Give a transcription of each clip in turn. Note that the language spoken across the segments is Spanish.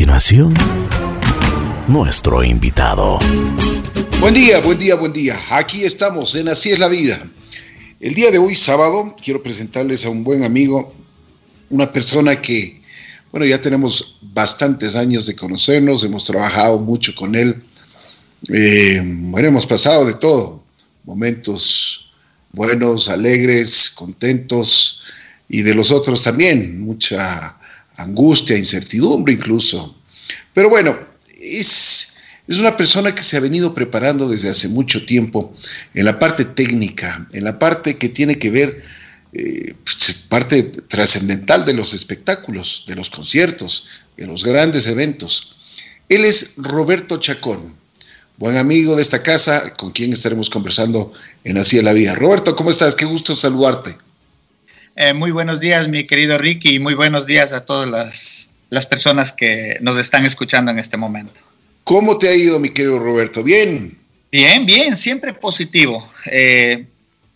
continuación, nuestro invitado. Buen día, buen día, buen día. Aquí estamos en Así es la vida. El día de hoy, sábado, quiero presentarles a un buen amigo, una persona que, bueno, ya tenemos bastantes años de conocernos, hemos trabajado mucho con él. Eh, bueno, hemos pasado de todo, momentos buenos, alegres, contentos, y de los otros también, mucha angustia, incertidumbre incluso. Pero bueno, es, es una persona que se ha venido preparando desde hace mucho tiempo en la parte técnica, en la parte que tiene que ver, eh, pues, parte trascendental de los espectáculos, de los conciertos, de los grandes eventos. Él es Roberto Chacón, buen amigo de esta casa, con quien estaremos conversando en Así es la Vida. Roberto, ¿cómo estás? Qué gusto saludarte. Eh, muy buenos días, mi querido Ricky, y muy buenos días a todas las, las, personas que nos están escuchando en este momento. ¿Cómo te ha ido, mi querido Roberto? ¿Bien? Bien, bien, siempre positivo. Eh,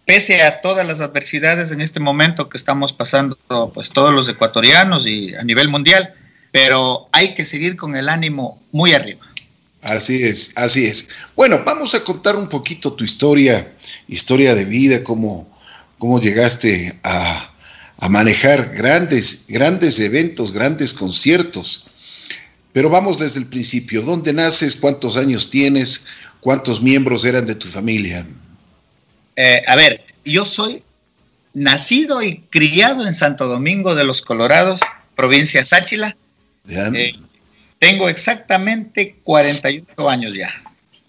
pese a todas las adversidades en este momento que estamos pasando, pues todos los ecuatorianos y a nivel mundial, pero hay que seguir con el ánimo muy arriba. Así es, así es. Bueno, vamos a contar un poquito tu historia, historia de vida, cómo, cómo llegaste a, manejar grandes, grandes eventos, grandes conciertos. Pero vamos desde el principio. ¿Dónde naces? ¿Cuántos años tienes? ¿Cuántos miembros eran de tu familia? Eh, a ver, yo soy nacido y criado en Santo Domingo de los Colorados, provincia Sáchila. Eh, tengo exactamente 48 años ya.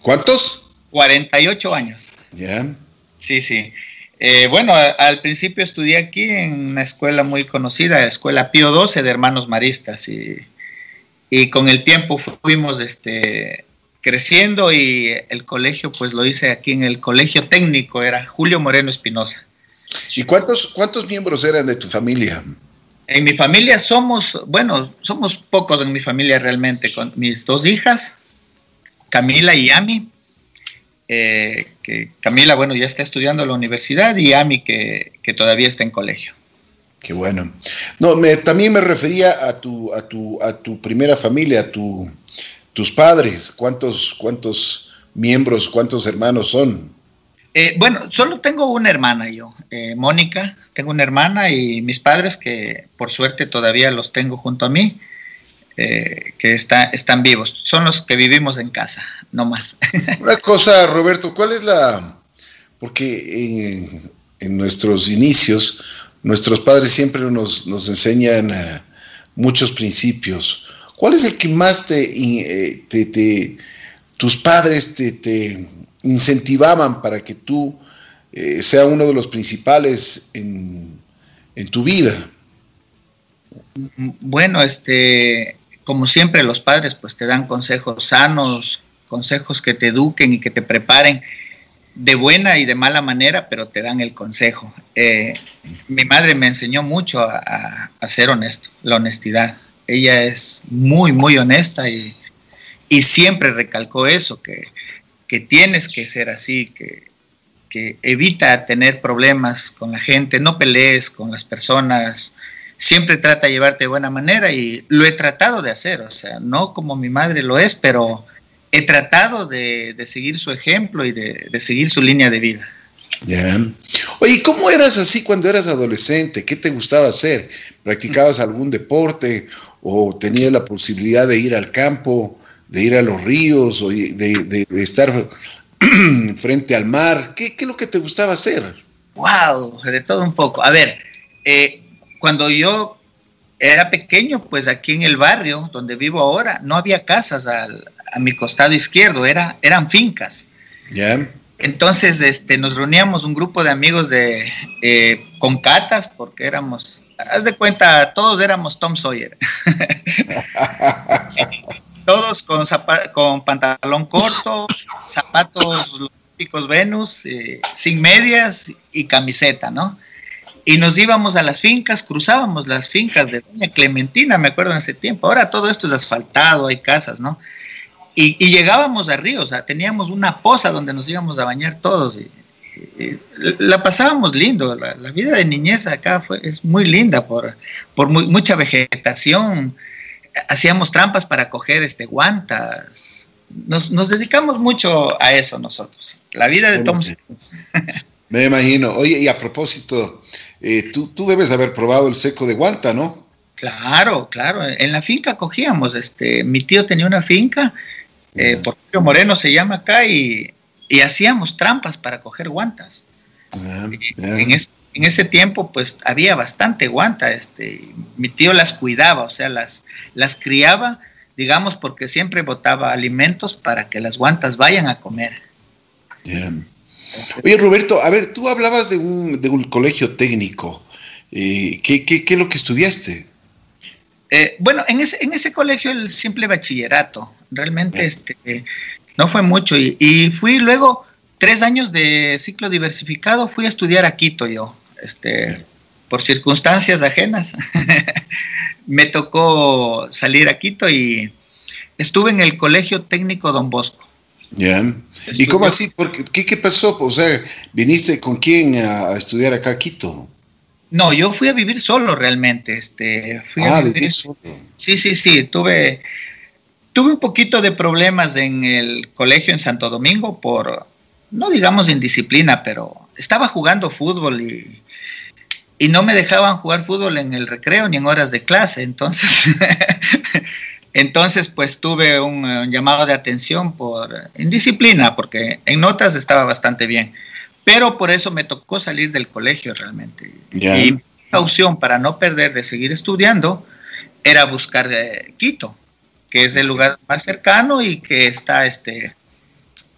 ¿Cuántos? 48 años. Ya. Sí, sí. Eh, bueno, al principio estudié aquí en una escuela muy conocida, la Escuela Pío XII de Hermanos Maristas, y, y con el tiempo fuimos este, creciendo y el colegio, pues lo hice aquí en el colegio técnico, era Julio Moreno Espinosa. ¿Y cuántos, cuántos miembros eran de tu familia? En mi familia somos, bueno, somos pocos en mi familia realmente, con mis dos hijas, Camila y Ami, eh, que Camila, bueno, ya está estudiando en la universidad y Ami que, todavía está en colegio. Qué bueno. No, me, también me refería a tu, a tu, a tu primera familia, a tu, tus padres. ¿Cuántos, cuántos miembros, cuántos hermanos son? Eh, bueno, solo tengo una hermana yo, eh, Mónica, tengo una hermana y mis padres que por suerte todavía los tengo junto a mí. Eh, que está, están vivos. Son los que vivimos en casa, no más. Una cosa, Roberto, ¿cuál es la...? Porque en, nuestros inicios, nuestros padres siempre nos, nos enseñan eh, muchos principios. ¿Cuál es el que más te... Eh, te, tus padres te, te, incentivaban para que tú sea uno de los principales en, en tu vida? Bueno, este, como siempre los padres pues te dan consejos sanos, consejos que te eduquen y que te preparen de buena y de mala manera, pero te dan el consejo. Eh, mi madre me enseñó mucho a, ser honesto, la honestidad. Ella es muy, muy honesta y, siempre recalcó eso, que, tienes que ser así, que, que evita tener problemas con la gente, no pelees con las personas, siempre trata de llevarte de buena manera y lo he tratado de hacer, o sea, no como mi madre lo es, pero he tratado de, seguir su ejemplo y de, seguir su línea de vida. Ya. Oye, ¿cómo eras así cuando eras adolescente? ¿Qué te gustaba hacer? ¿Practicabas algún deporte o tenías la posibilidad de ir al campo, de ir a los ríos o de, estar frente al mar? ¿Qué, ¿Qué, es lo que te gustaba hacer? Wow, de todo un poco. A ver, eh, cuando yo era pequeño, pues aquí en el barrio donde vivo ahora, no había casas a mi costado izquierdo, era, eran fincas. Ya. Entonces, este, nos reuníamos un grupo de amigos de, eh, con catas, porque éramos, haz de cuenta, todos éramos Tom Sawyer. todos con, con pantalón corto, zapatos típicos Venus, eh, sin medias y camiseta, ¿no? Y nos íbamos a las fincas, cruzábamos las fincas de Doña Clementina, me acuerdo en ese tiempo. Ahora todo esto es asfaltado, hay casas, ¿no? Y, llegábamos a ríos, o sea, teníamos una poza donde nos íbamos a bañar todos. Y, la pasábamos lindo, la, vida de niñez acá fue, es muy linda por, por mucha vegetación. hacíamos trampas para coger este, guantas. Nos, nos dedicamos mucho a eso nosotros. La vida de Tom. Me imagino. Oye, y a propósito, eh, tú, tú debes haber probado el seco de guanta, ¿no? Claro, claro. En la finca cogíamos. Este, mi tío tenía una finca, eh, Porfirio Moreno se llama acá, y, y hacíamos trampas para coger guantas. Ah, en, en, ese tiempo, pues había bastante guanta. Este, mi tío las cuidaba, o sea, las, las criaba, digamos, porque siempre botaba alimentos para que las guantas vayan a comer. Oye, Roberto, a ver, tú hablabas de un, de un colegio técnico. Eh, ¿qué, qué, qué, es lo que estudiaste? Eh, bueno, en ese, en ese colegio el simple bachillerato, realmente este, no fue mucho. Y, y, fui luego, tres años de ciclo diversificado, fui a estudiar a Quito yo, este, por circunstancias ajenas. Me tocó salir a Quito y estuve en el Colegio Técnico Don Bosco. Ya. ¿Y cómo así? ¿qué, ¿Qué pasó? O sea, ¿viniste con quién a, a, estudiar acá a Quito? No, yo fui a vivir solo realmente. Este, fui ah, a vivir solo. Sí, sí, sí. Tuve, tuve un poquito de problemas en el colegio en Santo Domingo por, no digamos indisciplina, pero estaba jugando fútbol y, y no me dejaban jugar fútbol en el recreo ni en horas de clase. Entonces, Entonces, pues tuve un, un, llamado de atención por indisciplina, porque en notas estaba bastante bien. Pero por eso me tocó salir del colegio realmente. Yeah. Y la opción para no perder de seguir estudiando era buscar de Quito, que es el lugar más cercano y que está este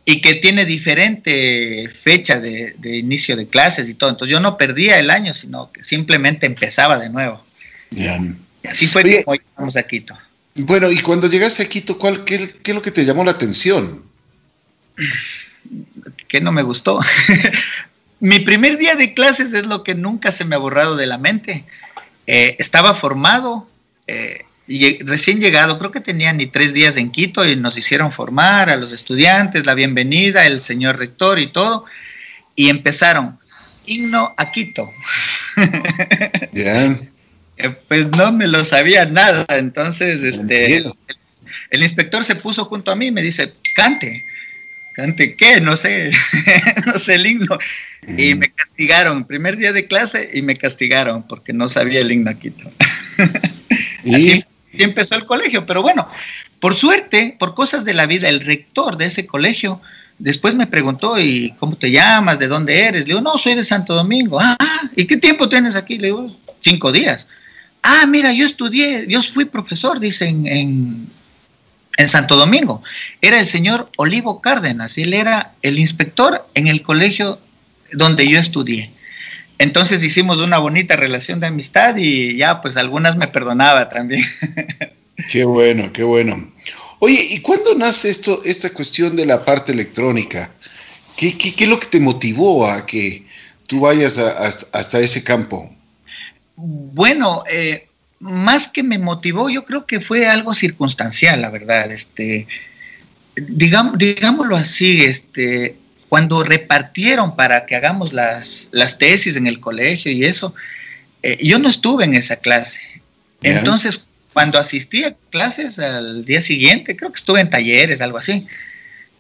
y que tiene diferente fecha de, de inicio de clases y todo. Entonces yo no perdía el año, sino que simplemente empezaba de nuevo. Yeah. Y así fue Oye, como llegamos a Quito. Bueno, y cuando llegaste a Quito, ¿cuál, qué, qué, es lo que te llamó la atención? Que no me gustó. Mi primer día de clases es lo que nunca se me ha borrado de la mente. Eh, estaba formado, eh, y recién llegado, creo que tenía ni tres días en Quito y nos hicieron formar a los estudiantes, la bienvenida, el señor rector y todo. Y empezaron, himno a Quito. Yeah. Pues no me lo sabía nada, entonces este, el, el, inspector se puso junto a mí y me dice, cante, cante qué, no sé, no sé el himno. Mm. Y me castigaron, primer día de clase y me castigaron porque no sabía el himno Quito. ¿Y? Así empezó el colegio, pero bueno, por suerte, por cosas de la vida, el rector de ese colegio después me preguntó, ¿y cómo te llamas? ¿De dónde eres? Le digo, no, soy de Santo Domingo. Ah, ¿y qué tiempo tienes aquí? Le digo, cinco días. Ah, mira, yo estudié, yo fui profesor, dice, en, en, Santo Domingo. Era el señor Olivo Cárdenas, él era el inspector en el colegio donde yo estudié. Entonces hicimos una bonita relación de amistad y ya, pues algunas me perdonaba también. Qué bueno, qué bueno. Oye, ¿y cuándo nace esto, esta cuestión de la parte electrónica? ¿Qué, qué, qué es lo que te motivó a que tú vayas a, hasta ese campo? Bueno, eh, más que me motivó, yo creo que fue algo circunstancial, la verdad. Este, digam, digámoslo así, este, cuando repartieron para que hagamos las, las tesis en el colegio y eso, eh, yo no estuve en esa clase. Entonces, cuando asistí a clases al día siguiente, creo que estuve en talleres, algo así,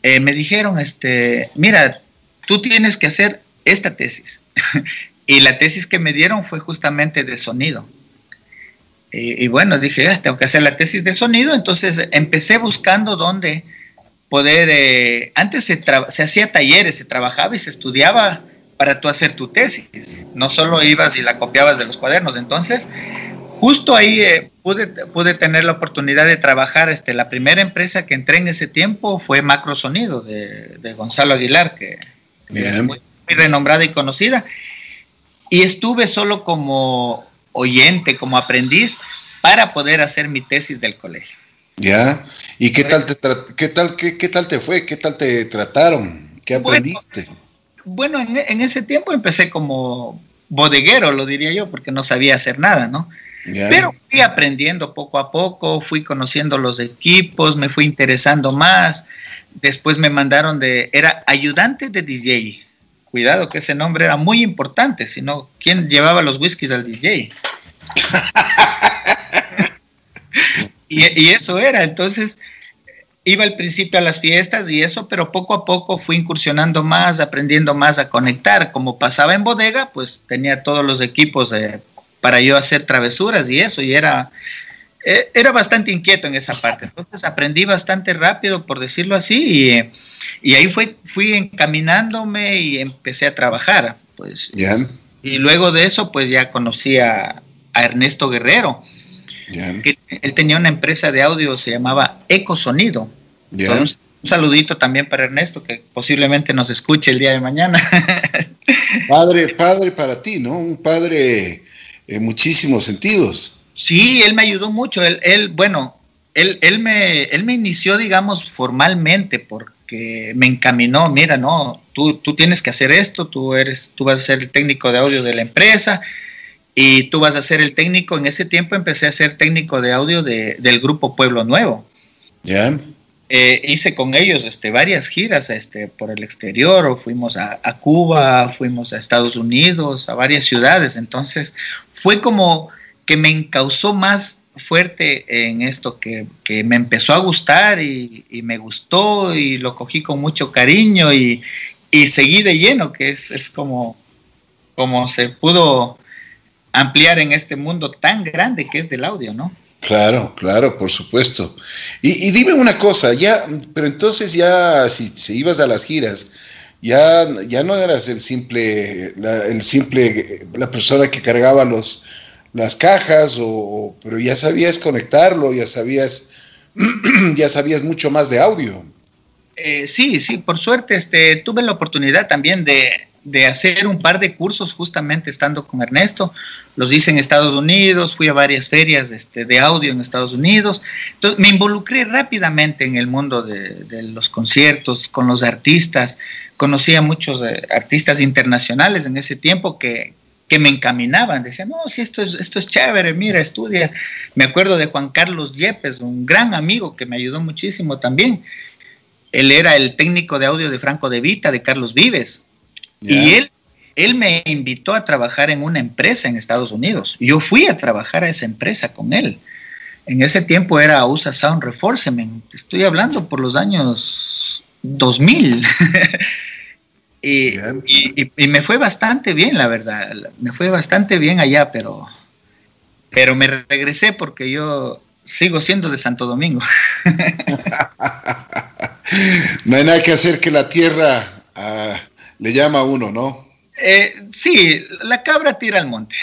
eh, me dijeron, este, mira, tú tienes que hacer esta tesis. Y la tesis que me dieron fue justamente de sonido. Y, y bueno, dije, ah, tengo que hacer la tesis de sonido, entonces empecé buscando dónde poder, eh, antes se, se, hacía talleres, se trabajaba y se estudiaba para tú hacer tu tesis, no solo ibas y la copiabas de los cuadernos, entonces justo ahí eh, pude, pude, tener la oportunidad de trabajar, este, la primera empresa que entré en ese tiempo fue Macro Sonido de, de Gonzalo Aguilar, que Bien. es muy, muy renombrada y conocida, y estuve solo como oyente, como aprendiz, para poder hacer mi tesis del colegio. Ya, ¿y qué tal te, qué tal, qué, qué tal te fue? ¿Qué tal te trataron? ¿Qué aprendiste? Bueno, bueno en, en, ese tiempo empecé como bodeguero, lo diría yo, porque no sabía hacer nada, ¿no? Pero fui aprendiendo poco a poco, fui conociendo los equipos, me fui interesando más. Después me mandaron de, era ayudante de DJ, cuidado que ese nombre era muy importante, sino quién llevaba los whiskies al DJ. y, y, eso era, entonces iba al principio a las fiestas y eso, pero poco a poco fui incursionando más, aprendiendo más a conectar. Como pasaba en bodega, pues tenía todos los equipos para yo hacer travesuras y eso, y era, era bastante inquieto en esa parte. Entonces aprendí bastante rápido, por decirlo así, y, ahí fue, fui encaminándome y empecé a trabajar. Pues, Y luego de eso, pues ya conocí a, Ernesto Guerrero. él tenía una empresa de audio, se llamaba Ecosonido. Un, saludito también para Ernesto, que posiblemente nos escuche el día de mañana. padre, padre para ti, ¿no? Un padre en muchísimos sentidos. Sí, él me ayudó mucho. Él, él bueno, él, él, me, él me inició, digamos, formalmente, porque me encaminó, mira, no, tú, tú tienes que hacer esto, tú, eres, tú vas a ser el técnico de audio de la empresa y tú vas a ser el técnico. En ese tiempo empecé a ser técnico de audio de, del grupo Pueblo Nuevo. Ya. Eh, hice con ellos este, varias giras este, por el exterior, o fuimos a, Cuba, fuimos a Estados Unidos, a varias ciudades. Entonces fue como que me encausó más fuerte en esto que, me empezó a gustar y, me gustó y lo cogí con mucho cariño y, seguí de lleno, que es, es como, como se pudo ampliar en este mundo tan grande que es del audio, ¿no? Claro, claro, por supuesto. Y, dime una cosa, ya, pero entonces ya, si, ibas a las giras, ya, ya no eras el simple, el simple, la persona que cargaba los, las cajas, o, pero ya sabías conectarlo, ya sabías, ya sabías mucho más de audio. Eh, sí, sí, por suerte, este, tuve la oportunidad también de, de hacer un par de cursos justamente estando con Ernesto. Los hice en Estados Unidos, fui a varias ferias este, de audio en Estados Unidos. Entonces me involucré rápidamente en el mundo de, los conciertos, con los artistas. Conocí a muchos eh, artistas internacionales en ese tiempo que, que me encaminaban, decían, no, si esto es, esto es chévere, mira, estudia. Me acuerdo de Juan Carlos Yepes, un gran amigo que me ayudó muchísimo también. Él era el técnico de audio de Franco de Vita, de Carlos Vives. Y él, él me invitó a trabajar en una empresa en Estados Unidos. Yo fui a trabajar a esa empresa con él. En ese tiempo era USA Sound Reforcement. Estoy hablando por los años 2000. y, y, me fue bastante bien, la verdad. Me fue bastante bien allá, pero, pero me regresé porque yo sigo siendo de Santo Domingo. no hay nada que hacer que la tierra... Ah, le llama a uno, ¿no? Eh, sí, la cabra tira al monte.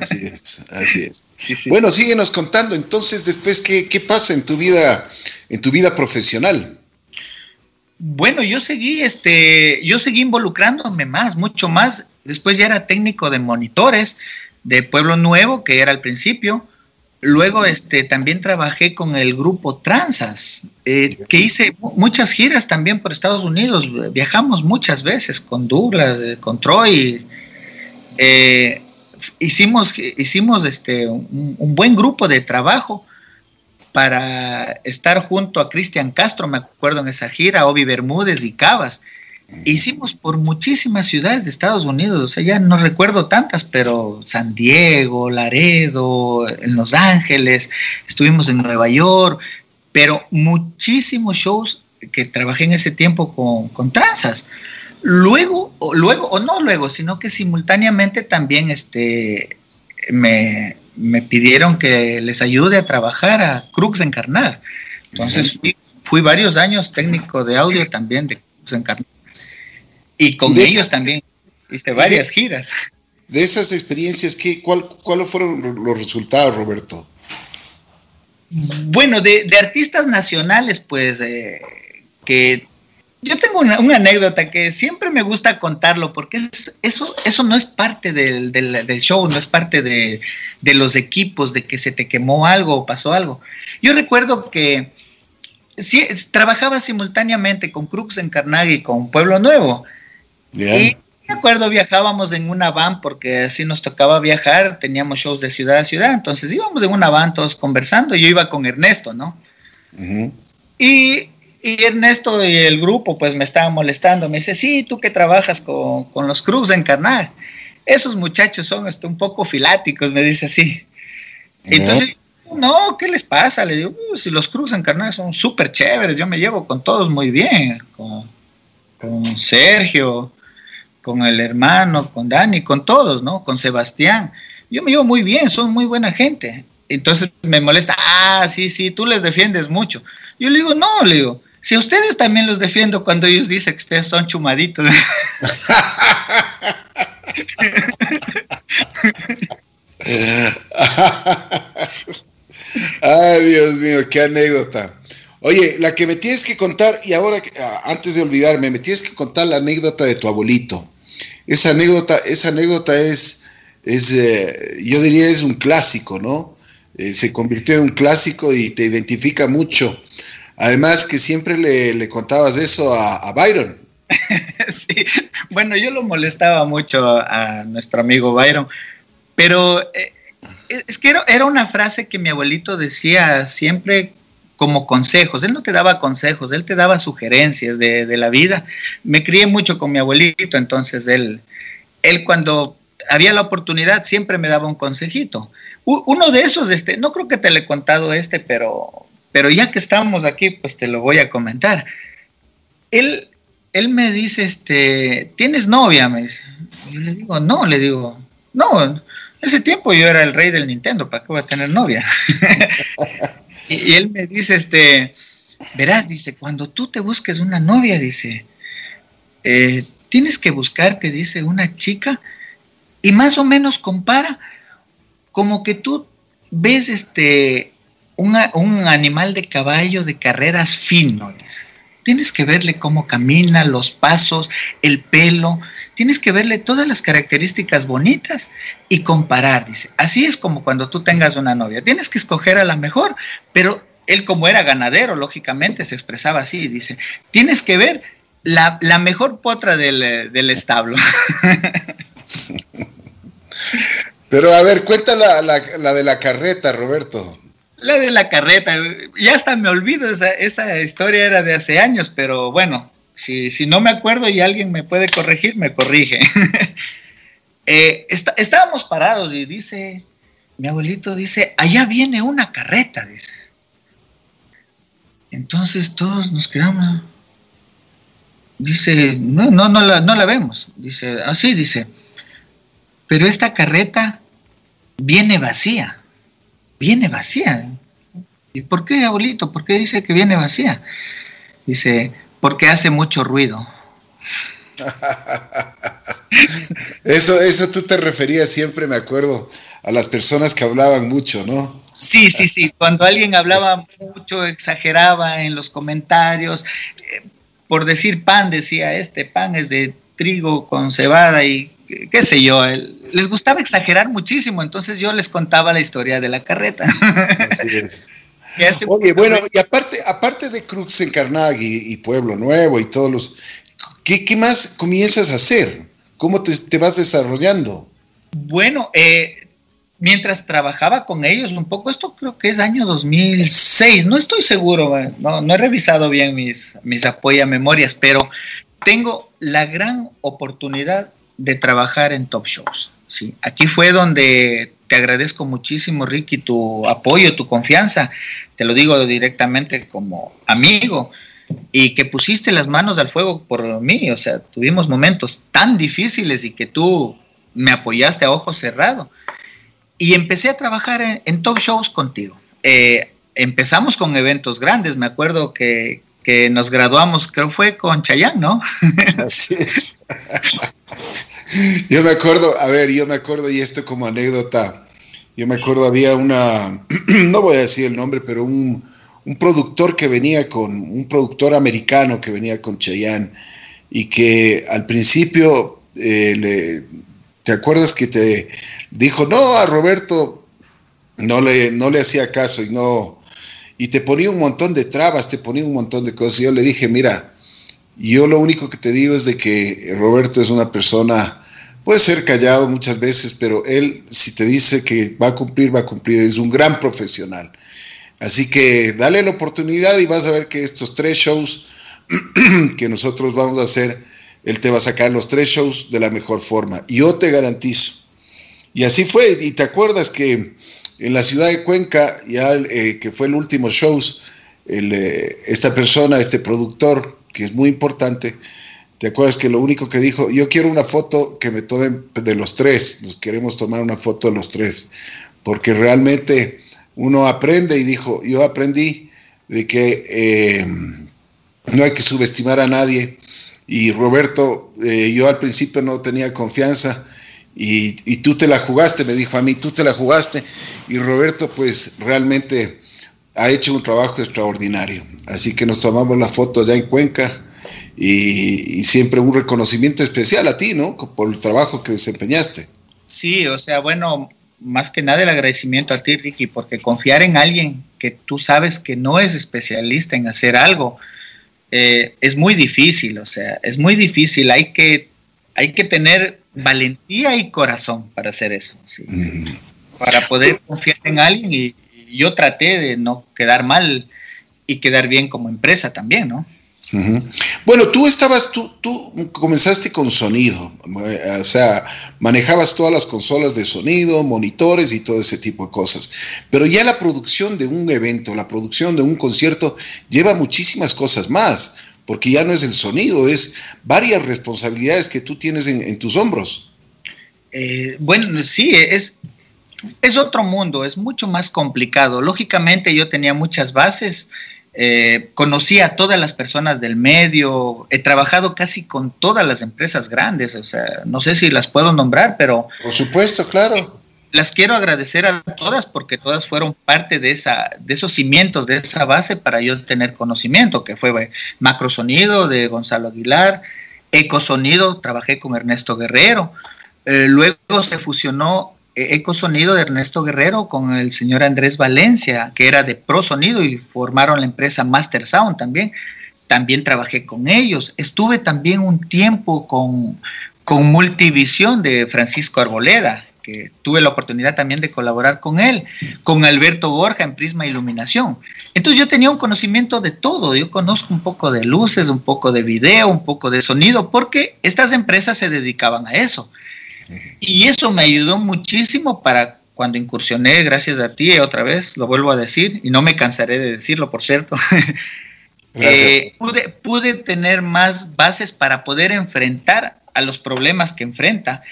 Así es, así es. Bueno, síguenos contando. Entonces, después, ¿qué, pasa en tu vida, en tu vida profesional? Bueno, yo seguí, este, yo seguí involucrándome más, mucho más. Después ya era técnico de monitores de Pueblo Nuevo, que era al principio. Luego este, también trabajé con el grupo Transas, eh, que hice muchas giras también por Estados Unidos. Viajamos muchas veces con Douglas, eh, con Troy. Eh, hicimos hicimos este, un, un, buen grupo de trabajo para estar junto a Cristian Castro, me acuerdo en esa gira, Obi Bermúdez y Cabas. Hicimos por muchísimas ciudades de Estados Unidos, o sea, ya no recuerdo tantas, pero San Diego, Laredo, en Los Ángeles, estuvimos en Nueva York, pero muchísimos shows que trabajé en ese tiempo con, con tranzas. Luego, o, luego, o no luego, sino que simultáneamente también este, me, me pidieron que les ayude a trabajar a Crux Encarnar. Entonces fui, fui varios años técnico de audio también de Crux Encarnar. Y con ellos también hice varias giras. De esas experiencias, ¿qué, cuál, ¿cuáles fueron los resultados, Roberto? Bueno, de, artistas nacionales, pues, eh, que yo tengo una, anécdota que siempre me gusta contarlo, porque eso, eso no es parte del, show, no es parte de, de, los equipos, de que se te quemó algo o pasó algo. Yo recuerdo que sí, trabajaba simultáneamente con Crux en Carnegie y con Pueblo Nuevo. Y me acuerdo, viajábamos en una van porque así nos tocaba viajar, teníamos shows de ciudad a ciudad, entonces íbamos en una van todos conversando, yo iba con Ernesto, ¿no? y, Ernesto y el grupo pues me estaban molestando, me dice, sí, tú que trabajas con, los Cruz en Carnal, esos muchachos son este, un poco filáticos, me dice así. Entonces no, ¿qué les pasa? Le digo, si los cruzan carnales son súper chéveres, yo me llevo con todos muy bien, con, con Sergio, con el hermano, con Dani, con todos, ¿no? Con Sebastián. Yo me llevo muy bien, son muy buena gente. Entonces me molesta, ah, sí, sí, tú les defiendes mucho. Yo le digo, no, le digo, si ustedes también los defiendo cuando ellos dicen que ustedes son chumaditos. Ay, Dios mío, qué anécdota. Oye, la que me tienes que contar, y ahora, ah, antes de olvidarme, me tienes que contar la anécdota de tu abuelito. Esa anécdota, esa anécdota es, es eh, yo diría, es un clásico, ¿no? Eh, se convirtió en un clásico y te identifica mucho. Además que siempre le, contabas eso a, Byron. sí, bueno, yo lo molestaba mucho a nuestro amigo Byron, pero eh, es que era, una frase que mi abuelito decía siempre como consejos. Él no te daba consejos, él te daba sugerencias de, la vida. Me crié mucho con mi abuelito, entonces él, él cuando había la oportunidad siempre me daba un consejito. uno de esos, este, no creo que te le he contado este, pero, pero ya que estamos aquí, pues te lo voy a comentar. Él, él me dice, este, ¿tienes novia? Me dice. Yo le digo, no, le digo, no, ese tiempo yo era el rey del Nintendo, ¿para qué voy a tener novia? y, él me dice, este, verás, dice, cuando tú te busques una novia, dice, eh, tienes que buscarte, dice, una chica y más o menos compara como que tú ves este un animal de caballo de carreras fino. Tienes que verle cómo camina, los pasos, el pelo, tienes que verle todas las características bonitas y comparar, dice. Así es como cuando tú tengas una novia. Tienes que escoger a la mejor, pero él como era ganadero, lógicamente se expresaba así, dice, tienes que ver la, mejor potra del, del establo. Pero a ver, cuenta la, la, de la carreta, Roberto. La de la carreta, ya hasta me olvido, esa, esa historia era de hace años, pero bueno, si, si no me acuerdo y alguien me puede corregir, me corrige. Eh, estábamos parados y dice, mi abuelito dice, allá viene una carreta, dice. Entonces todos nos quedamos. Dice, no, no, no la, no la vemos. Dice, así dice, pero esta carreta viene vacía, viene vacía. ¿Y por qué, abuelito? ¿Por qué dice que viene vacía? Dice, porque hace mucho ruido. eso, eso tú te referías siempre, me acuerdo, a las personas que hablaban mucho, ¿no? Sí, sí, sí. Cuando alguien hablaba mucho, exageraba en los comentarios. Eh, por decir pan, decía, este pan es de trigo con cebada y qué sé yo. Les gustaba exagerar muchísimo, entonces yo les contaba la historia de la carreta. Así es. Oye, bueno, y aparte, aparte de Cruz en y, Pueblo Nuevo y todos los, ¿qué, más comienzas a hacer? ¿Cómo te, vas desarrollando? Bueno, eh, mientras trabajaba con ellos un poco, esto creo que es año 2006, no estoy seguro, no, no he revisado bien mis, mis apoya memorias, pero tengo la gran oportunidad de trabajar en top shows. Sí, aquí fue donde te agradezco muchísimo, Ricky, tu apoyo, tu confianza. Te lo digo directamente como amigo y que pusiste las manos al fuego por mí. O sea, tuvimos momentos tan difíciles y que tú me apoyaste a ojos cerrados. Y empecé a trabajar en, top shows contigo. Eh, empezamos con eventos grandes. Me acuerdo que, que nos graduamos, creo fue con Chayán, ¿no? Así es. Yo me acuerdo, a ver, yo me acuerdo, y esto como anécdota, yo me acuerdo, había una, no voy a decir el nombre, pero un, productor que venía con, un productor americano que venía con Cheyenne y que al principio, eh, le, ¿te acuerdas que te dijo, no, a Roberto no le, no le hacía caso y no, y te ponía un montón de trabas, te ponía un montón de cosas. Y yo le dije, mira, yo lo único que te digo es de que Roberto es una persona Puede ser callado muchas veces, pero él, si te dice que va a cumplir, va a cumplir. Es un gran profesional. Así que dale la oportunidad y vas a ver que estos tres shows que nosotros vamos a hacer, él te va a sacar los tres shows de la mejor forma. Yo te garantizo. Y así fue. Y te acuerdas que en la ciudad de Cuenca, ya eh, que fue el último shows, eh, esta persona, este productor, que es muy importante, ¿te acuerdas que lo único que dijo, yo quiero una foto que me tomen de los tres, nos queremos tomar una foto de los tres, porque realmente uno aprende y dijo, yo aprendí de que eh, no hay que subestimar a nadie. Y Roberto, yo al principio no tenía confianza, y, tú te la jugaste, me dijo a mí, tú te la jugaste. Y Roberto, pues realmente ha hecho un trabajo extraordinario. Así que nos tomamos la foto ya en Cuenca y, siempre un reconocimiento especial a ti, ¿no? Por el trabajo que desempeñaste. Sí, o sea, bueno, más que nada el agradecimiento a ti, Ricky, porque confiar en alguien que tú sabes que no es especialista en hacer algo eh, es muy difícil, o sea, es muy difícil. Hay que, hay que tener valentía y corazón para hacer eso, mm. para poder confiar en alguien y, yo traté de no quedar mal y quedar bien como empresa también, ¿no? Bueno, tú estabas, tú, tú comenzaste con sonido, eh, o sea, manejabas todas las consolas de sonido, monitores y todo ese tipo de cosas. Pero ya la producción de un evento, la producción de un concierto, lleva muchísimas cosas más porque ya no es el sonido, es varias responsabilidades que tú tienes en, tus hombros. Eh, bueno, sí, es, es otro mundo, es mucho más complicado. Lógicamente yo tenía muchas bases, eh, conocí a todas las personas del medio, he trabajado casi con todas las empresas grandes, o sea, no sé si las puedo nombrar, pero... Por supuesto, claro las quiero agradecer a todas porque todas fueron parte de, esa, de esos cimientos, de esa base para yo tener conocimiento, que fue Macrosonido de Gonzalo Aguilar, Ecosonido, trabajé con Ernesto Guerrero, eh, luego se fusionó eh, Ecosonido de Ernesto Guerrero con el señor Andrés Valencia, que era de Prosonido y formaron la empresa Master Sound también. También trabajé con ellos. Estuve también un tiempo con, con Multivisión de Francisco Arboleda, que tuve la oportunidad también de colaborar con él, con Alberto Borja en Prisma Iluminación. Entonces yo tenía un conocimiento de todo, yo conozco un poco de luces, un poco de video, un poco de sonido, porque estas empresas se dedicaban a eso. Y eso me ayudó muchísimo para cuando incursioné, gracias a ti, otra vez, lo vuelvo a decir, y no me cansaré de decirlo, por cierto, eh, pude, pude tener más bases para poder enfrentar a los problemas que enfrenta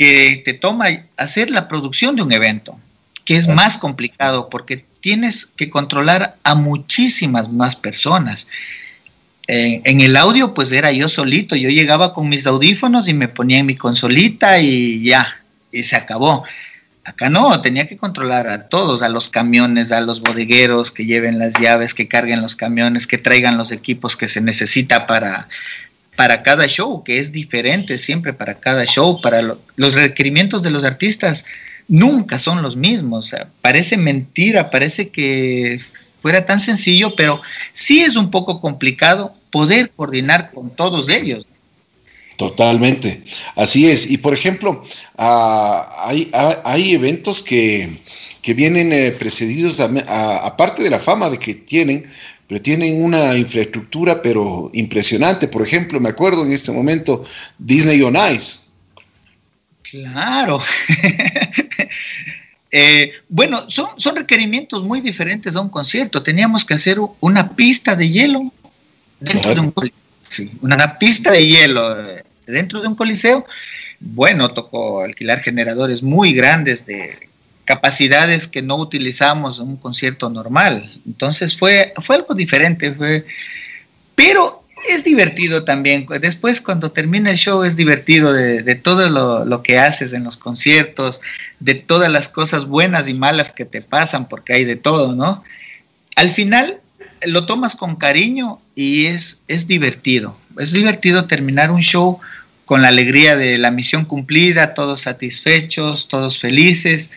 que te toma hacer la producción de un evento, que es más complicado porque tienes que controlar a muchísimas más personas. en el audio, pues era yo solito, yo llegaba con mis audífonos y me ponía en mi consolita y ya, y se acabó. Acá no, tenía que controlar a todos, a los camiones, a los bodegueros que lleven las llaves, que carguen los camiones, que traigan los equipos que se necesita para, para cada show, que es diferente siempre para cada show, para los requerimientos de los artistas nunca son los mismos. parece mentira, parece que fuera tan sencillo, pero sí es un poco complicado poder coordinar con todos ellos. Totalmente, así es. Y por ejemplo, ah, hay, eventos que, vienen eh, precedidos, aparte de la fama de que tienen, pero tienen una infraestructura pero impresionante. Por ejemplo, me acuerdo en este momento Disney on Ice. Claro. Eh, bueno, son, son requerimientos muy diferentes a un concierto. Teníamos que hacer una pista de hielo dentro de un coliseo. una pista de hielo eh, dentro de un coliseo. Bueno, tocó alquilar generadores muy grandes de capacidades que no utilizamos en un concierto normal. Entonces fue, fue algo diferente, fue, pero es divertido también. Después cuando termina el show es divertido de, todo lo, lo, que haces en los conciertos, de todas las cosas buenas y malas que te pasan, porque hay de todo, ¿no? Al final lo tomas con cariño y es, es divertido. Es divertido terminar un show con la alegría de la misión cumplida, todos satisfechos, todos felices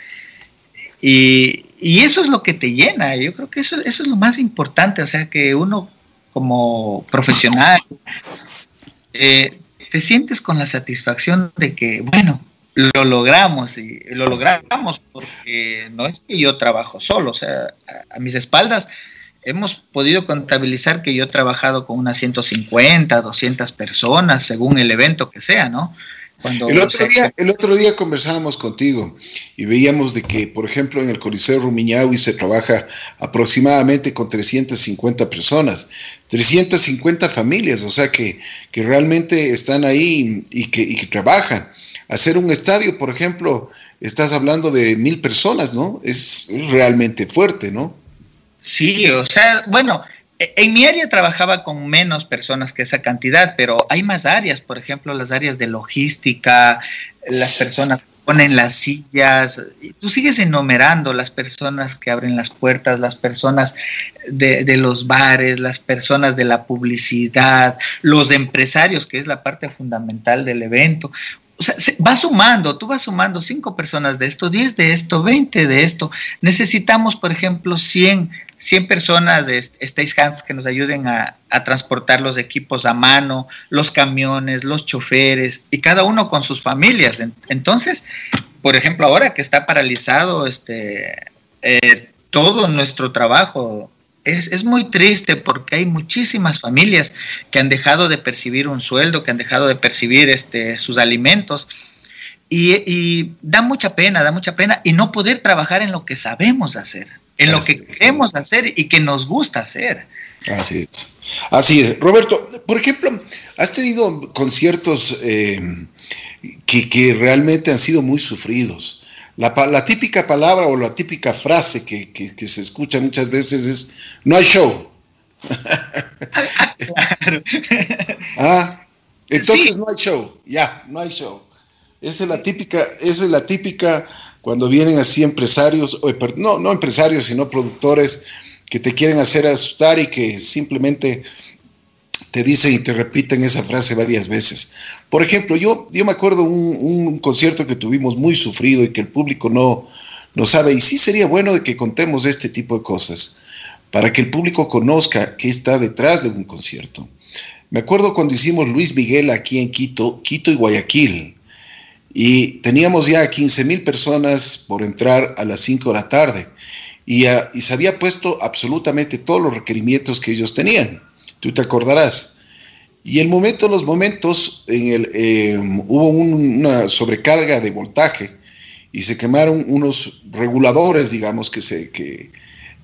y, eso es lo que te llena, yo creo que eso, eso es lo más importante, o sea, que uno como profesional eh, te sientes con la satisfacción de que, bueno, lo logramos y lo logramos porque no es que yo trabajo solo, o sea, a, mis espaldas hemos podido contabilizar que yo he trabajado con unas 150, 200 personas según el evento que sea, ¿no? El, otro día, el otro día conversábamos contigo y veíamos de que, por ejemplo, en el Coliseo Rumiñahui se trabaja aproximadamente con 350 personas, 350 familias, o sea que, que realmente están ahí y que, y que trabajan. Hacer un estadio, por ejemplo, estás hablando de mil personas, ¿no? Es, realmente fuerte, ¿no? Sí, o sea, bueno, en mi área trabajaba con menos personas que esa cantidad, pero hay más áreas, por ejemplo, las áreas de logística, las personas que ponen las sillas, tú sigues enumerando las personas que abren las puertas, las personas de, los bares, las personas de la publicidad, los empresarios, que es la parte fundamental del evento o sea, va sumando, tú vas sumando cinco personas de esto, 10 de esto, 20 de esto. Necesitamos, por ejemplo, 100, 100 personas de Stage Hands que nos ayuden a, transportar los equipos a mano, los camiones, los choferes, y cada uno con sus familias. Entonces, por ejemplo, ahora que está paralizado este, eh, todo nuestro trabajo es, muy triste porque hay muchísimas familias que han dejado de percibir un sueldo, que han dejado de percibir este, sus alimentos. Y, da mucha pena, da mucha pena, y no poder trabajar en lo que sabemos hacer, en lo que queremos hacer y que nos gusta hacer. Así es. Así es. Roberto, por ejemplo, has tenido conciertos eh, que, que realmente han sido muy sufridos. La, típica palabra o la típica frase que, se escucha muchas veces es, no hay show. ah, entonces no hay show, ya, no hay show. Esa es la típica, esa es la típica cuando vienen así empresarios, no, no empresarios, sino productores que te quieren hacer asustar y que simplemente te dicen y te repiten esa frase varias veces. Por ejemplo, yo, yo me acuerdo un, un concierto que tuvimos muy sufrido y que el público no, no sabe, y sí sería bueno de que contemos este tipo de cosas, para que el público conozca qué está detrás de un concierto. Me acuerdo cuando hicimos Luis Miguel aquí en Quito, Quito y Guayaquil, y teníamos ya 15 mil personas por entrar a las 5 de la tarde, y, y se había puesto absolutamente todos los requerimientos que ellos tenían tú te acordarás. Y el momento, los momentos, en el, eh, hubo una sobrecarga de voltaje y se quemaron unos reguladores, digamos, que se... Que,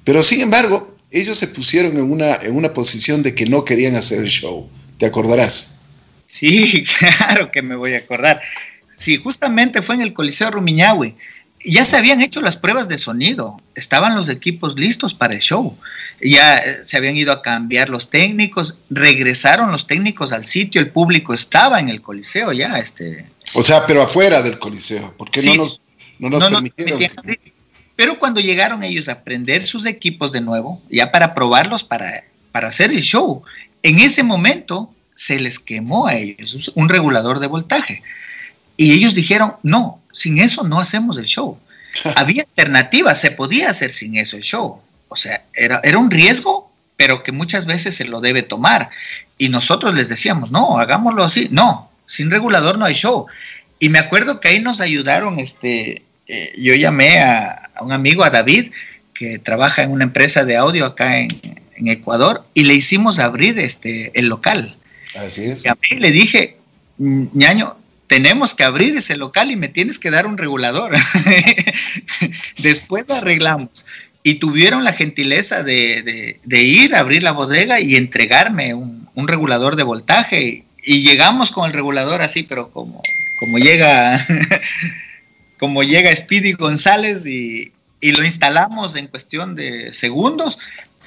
pero sin embargo, ellos se pusieron en una, en una posición de que no querían hacer el show. ¿Te acordarás? Sí, claro que me voy a acordar. Sí, justamente fue en el Coliseo Rumiñahui ya se habían hecho las pruebas de sonido, estaban los equipos listos para el show, ya eh, se habían ido a cambiar los técnicos, regresaron los técnicos al sitio, el público estaba en el coliseo ya, este. O sea, pero afuera del coliseo, porque no nos, no nos permitieron. pero cuando llegaron ellos a prender sus equipos de nuevo, ya para probarlos para, para hacer el show, en ese momento se les quemó a ellos un regulador de voltaje. Y ellos dijeron, no, sin eso no hacemos el show. Había alternativas, se podía hacer sin eso el show. O sea, era, era un riesgo, pero que muchas veces se lo debe tomar. Y nosotros les decíamos, no, hagámoslo así. No, sin regulador no hay show. Y me acuerdo que ahí nos ayudaron, este, eh, yo llamé a, un amigo, a David, que trabaja en una empresa de audio acá en, en Ecuador, y le hicimos abrir este, el local. Así es. Y a mí le dije, ñaño, tenemos que abrir ese local y me tienes que dar un regulador. Después lo arreglamos. Y tuvieron la gentileza de, ir a abrir la bodega y entregarme un, regulador de voltaje. Y llegamos con el regulador así, pero como, como llega, como llega Speedy González y, y lo instalamos en cuestión de segundos,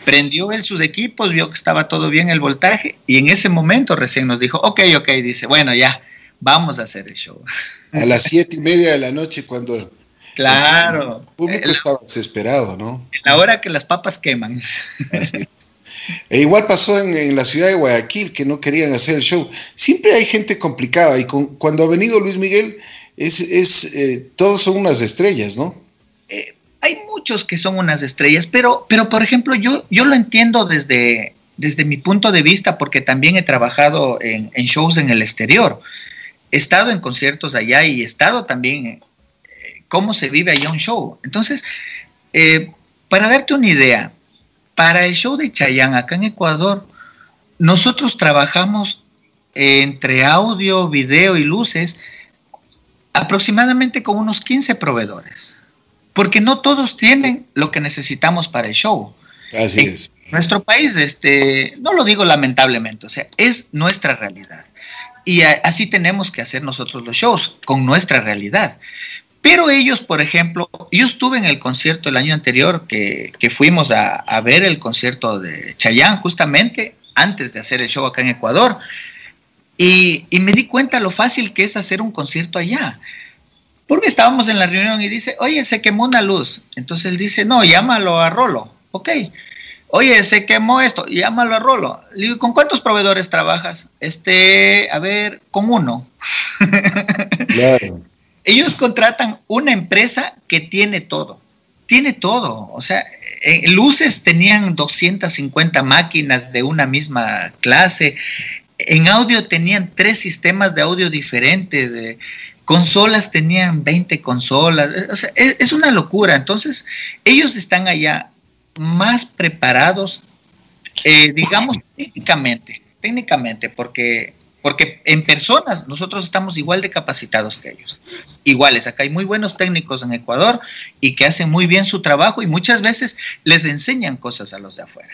prendió él sus equipos, vio que estaba todo bien el voltaje y en ese momento recién nos dijo, ok, ok, dice, bueno, ya, vamos a hacer el show. A las siete y media de la noche cuando... Claro. El público estaba desesperado, ¿no? En la hora que las papas queman. E igual pasó en, la ciudad de Guayaquil, que no querían hacer el show. Siempre hay gente complicada y cuando ha venido Luis Miguel, es, es eh, todos son unas estrellas, ¿no? Eh, hay muchos que son unas estrellas, pero, pero por ejemplo, yo, yo lo entiendo desde, desde mi punto de vista, porque también he trabajado en, en shows en el exterior he estado en conciertos allá y he estado también eh, cómo se vive allá un show. Entonces, eh, para darte una idea, para el show de Chayán acá en Ecuador, nosotros trabajamos entre audio, video y luces aproximadamente con unos 15 proveedores, porque no todos tienen lo que necesitamos para el show. Así es. Nuestro país, este, no lo digo lamentablemente, o sea, es nuestra realidad. Y así tenemos que hacer nosotros los shows, con nuestra realidad. Pero ellos, por ejemplo, yo estuve en el concierto el año anterior que, fuimos a, ver el concierto de Chayán justamente antes de hacer el show acá en Ecuador. Y, me di cuenta lo fácil que es hacer un concierto allá. Porque estábamos en la reunión y dice, oye, se quemó una luz. Entonces él dice, no, llámalo a Rolo. Ok. Oye, se quemó esto, llámalo a Rolo. Le digo, ¿con cuántos proveedores trabajas? Este, a ver, con uno. Claro. Ellos contratan una empresa que tiene todo, tiene todo. O sea, en luces tenían 250 máquinas de una misma clase. En audio tenían tres sistemas de audio diferentes. consolas tenían 20 consolas. O sea, es, una locura. Entonces, ellos están allá más preparados, eh, digamos, técnicamente, técnicamente, porque porque en personas nosotros estamos igual de capacitados que ellos. Iguales, acá hay muy buenos técnicos en Ecuador y que hacen muy bien su trabajo y muchas veces les enseñan cosas a los de afuera.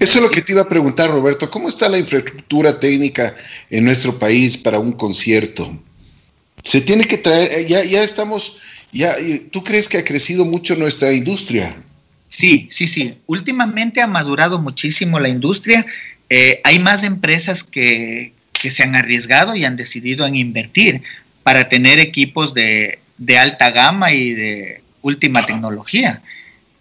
Eso es lo que te iba a preguntar, Roberto. ¿Cómo está la infraestructura técnica en nuestro país para un concierto? Se tiene que traer, eh, ya, ya estamos, ya, ¿tú crees que ha crecido mucho nuestra industria? Sí, sí, sí. Últimamente ha madurado muchísimo la industria. Eh, hay más empresas que, que se han arriesgado y han decidido en invertir para tener equipos de, alta gama y de última tecnología.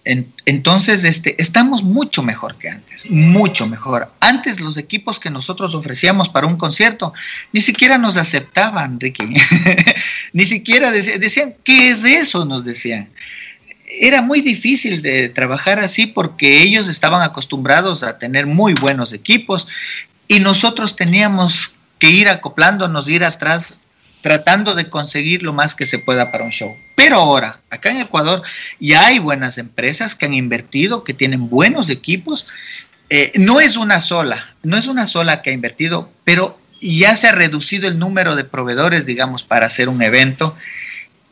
entonces, este, estamos mucho mejor que antes, mucho mejor. Antes los equipos que nosotros ofrecíamos para un concierto ni siquiera nos aceptaban, Ricky. ni siquiera decían, decían, ¿qué es eso? Nos decían. Era muy difícil de trabajar así porque ellos estaban acostumbrados a tener muy buenos equipos y nosotros teníamos que ir acoplándonos, ir atrás, tratando de conseguir lo más que se pueda para un show. Pero ahora, acá en Ecuador, ya hay buenas empresas que han invertido, que tienen buenos equipos. Eh, no es una sola, no es una sola que ha invertido, pero ya se ha reducido el número de proveedores, digamos, para hacer un evento.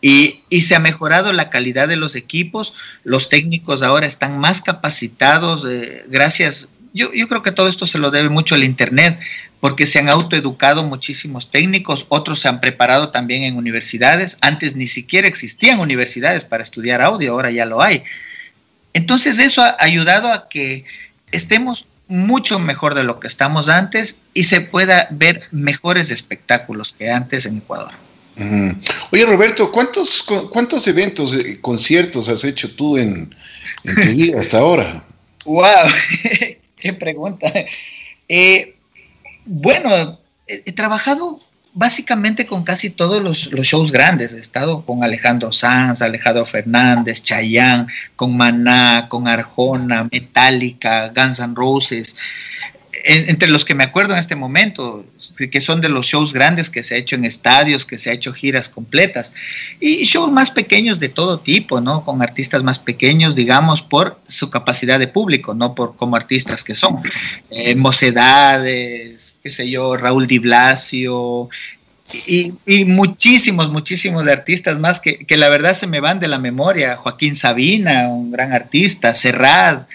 Y, se ha mejorado la calidad de los equipos, los técnicos ahora están más capacitados, eh, gracias yo, yo creo que todo esto se lo debe mucho al Internet, porque se han autoeducado muchísimos técnicos, otros se han preparado también en universidades. Antes ni siquiera existían universidades para estudiar audio, ahora ya lo hay. Entonces eso ha ayudado a que estemos mucho mejor de lo que estamos antes y se pueda ver mejores espectáculos que antes en Ecuador. Oye Roberto, ¿cuántos, cuántos eventos, eh, conciertos has hecho tú en, en tu vida hasta ahora? ¡Wow! Qué pregunta. Eh, bueno, he, trabajado básicamente con casi todos los, shows grandes. He estado con Alejandro Sanz, Alejandro Fernández, Chayán, con Maná, con Arjona, Metallica, Guns N' Roses entre los que me acuerdo en este momento, que son de los shows grandes que se ha hecho en estadios, que se ha hecho giras completas, y shows más pequeños de todo tipo, ¿no? Con artistas más pequeños, digamos, por su capacidad de público, no por como artistas que son. Eh, Mocedades, qué sé yo, Raúl Di Blasio, y, muchísimos, muchísimos artistas más que, que, la verdad se me van de la memoria. Joaquín Sabina, un gran artista, Serrat,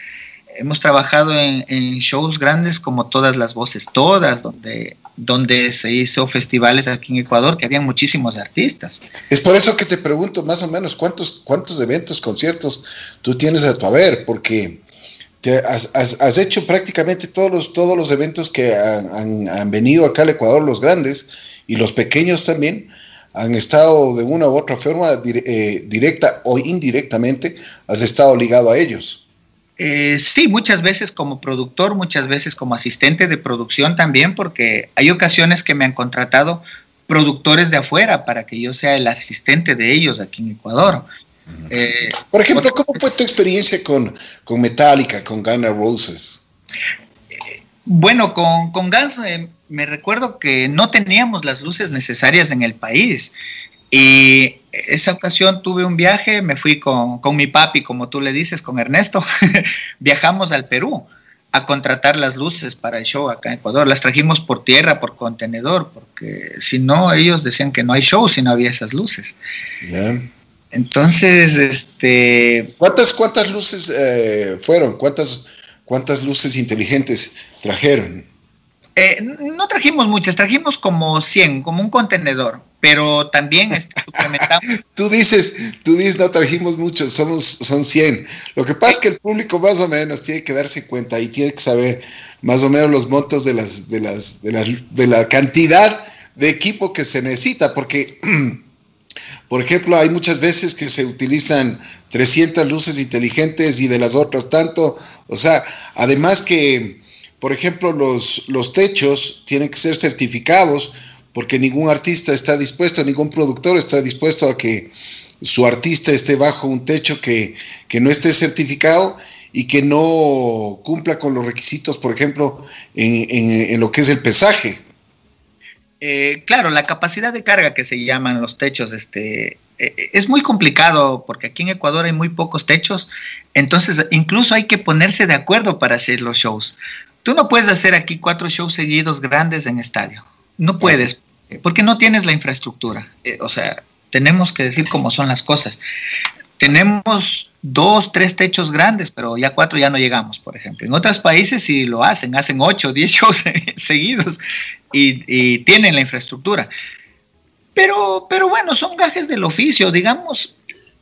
hemos trabajado en, shows grandes como Todas las Voces Todas, donde, donde se hizo festivales aquí en Ecuador que habían muchísimos artistas. Es por eso que te pregunto más o menos cuántos, cuántos eventos, conciertos tú tienes a tu haber, porque te has, hecho prácticamente todos los, todos los eventos que han, venido acá al Ecuador, los grandes y los pequeños también han estado de una u otra forma, eh, directa o indirectamente, has estado ligado a ellos. Eh, sí, muchas veces como productor, muchas veces como asistente de producción también, porque hay ocasiones que me han contratado productores de afuera para que yo sea el asistente de ellos aquí en Ecuador. Eh, Por ejemplo, ¿cómo fue tu experiencia con, con Metallica, con Guns N' Roses? bueno, con, con Guns eh, me recuerdo que no teníamos las luces necesarias en el país. Y esa ocasión tuve un viaje, me fui con, mi papi, como tú le dices, con Ernesto. Viajamos al Perú a contratar las luces para el show acá en Ecuador. Las trajimos por tierra, por contenedor, porque si no, ellos decían que no hay show si no había esas luces. Entonces, este... ¿Cuántas, cuántas luces eh, fueron? ¿Cuántas, ¿Cuántas luces inteligentes trajeron? Eh, no trajimos muchas, trajimos como 100, como un contenedor, pero también este, tú dices, tú dices, no trajimos muchos, somos, son 100. Lo que pasa es que el público más o menos tiene que darse cuenta y tiene que saber más o menos los montos de, las, de, las, de, las, de la cantidad de equipo que se necesita, porque, por ejemplo, hay muchas veces que se utilizan 300 luces inteligentes y de las otras tanto, o sea, además que por ejemplo, los, los techos tienen que ser certificados porque ningún artista está dispuesto, ningún productor está dispuesto a que su artista esté bajo un techo que, no esté certificado y que no cumpla con los requisitos, por ejemplo, en, lo que es el pesaje. Eh, claro, la capacidad de carga que se llaman los techos, este, eh, es muy complicado porque aquí en Ecuador hay muy pocos techos, entonces incluso hay que ponerse de acuerdo para hacer los shows. Tú no puedes hacer aquí cuatro shows seguidos grandes en estadio. No puedes, porque no tienes la infraestructura. Eh, o sea, tenemos que decir cómo son las cosas. Tenemos dos, tres techos grandes, pero ya cuatro ya no llegamos, por ejemplo. En otros países sí lo hacen, hacen ocho, diez shows seguidos y, tienen la infraestructura. Pero, pero bueno, son gajes del oficio, digamos.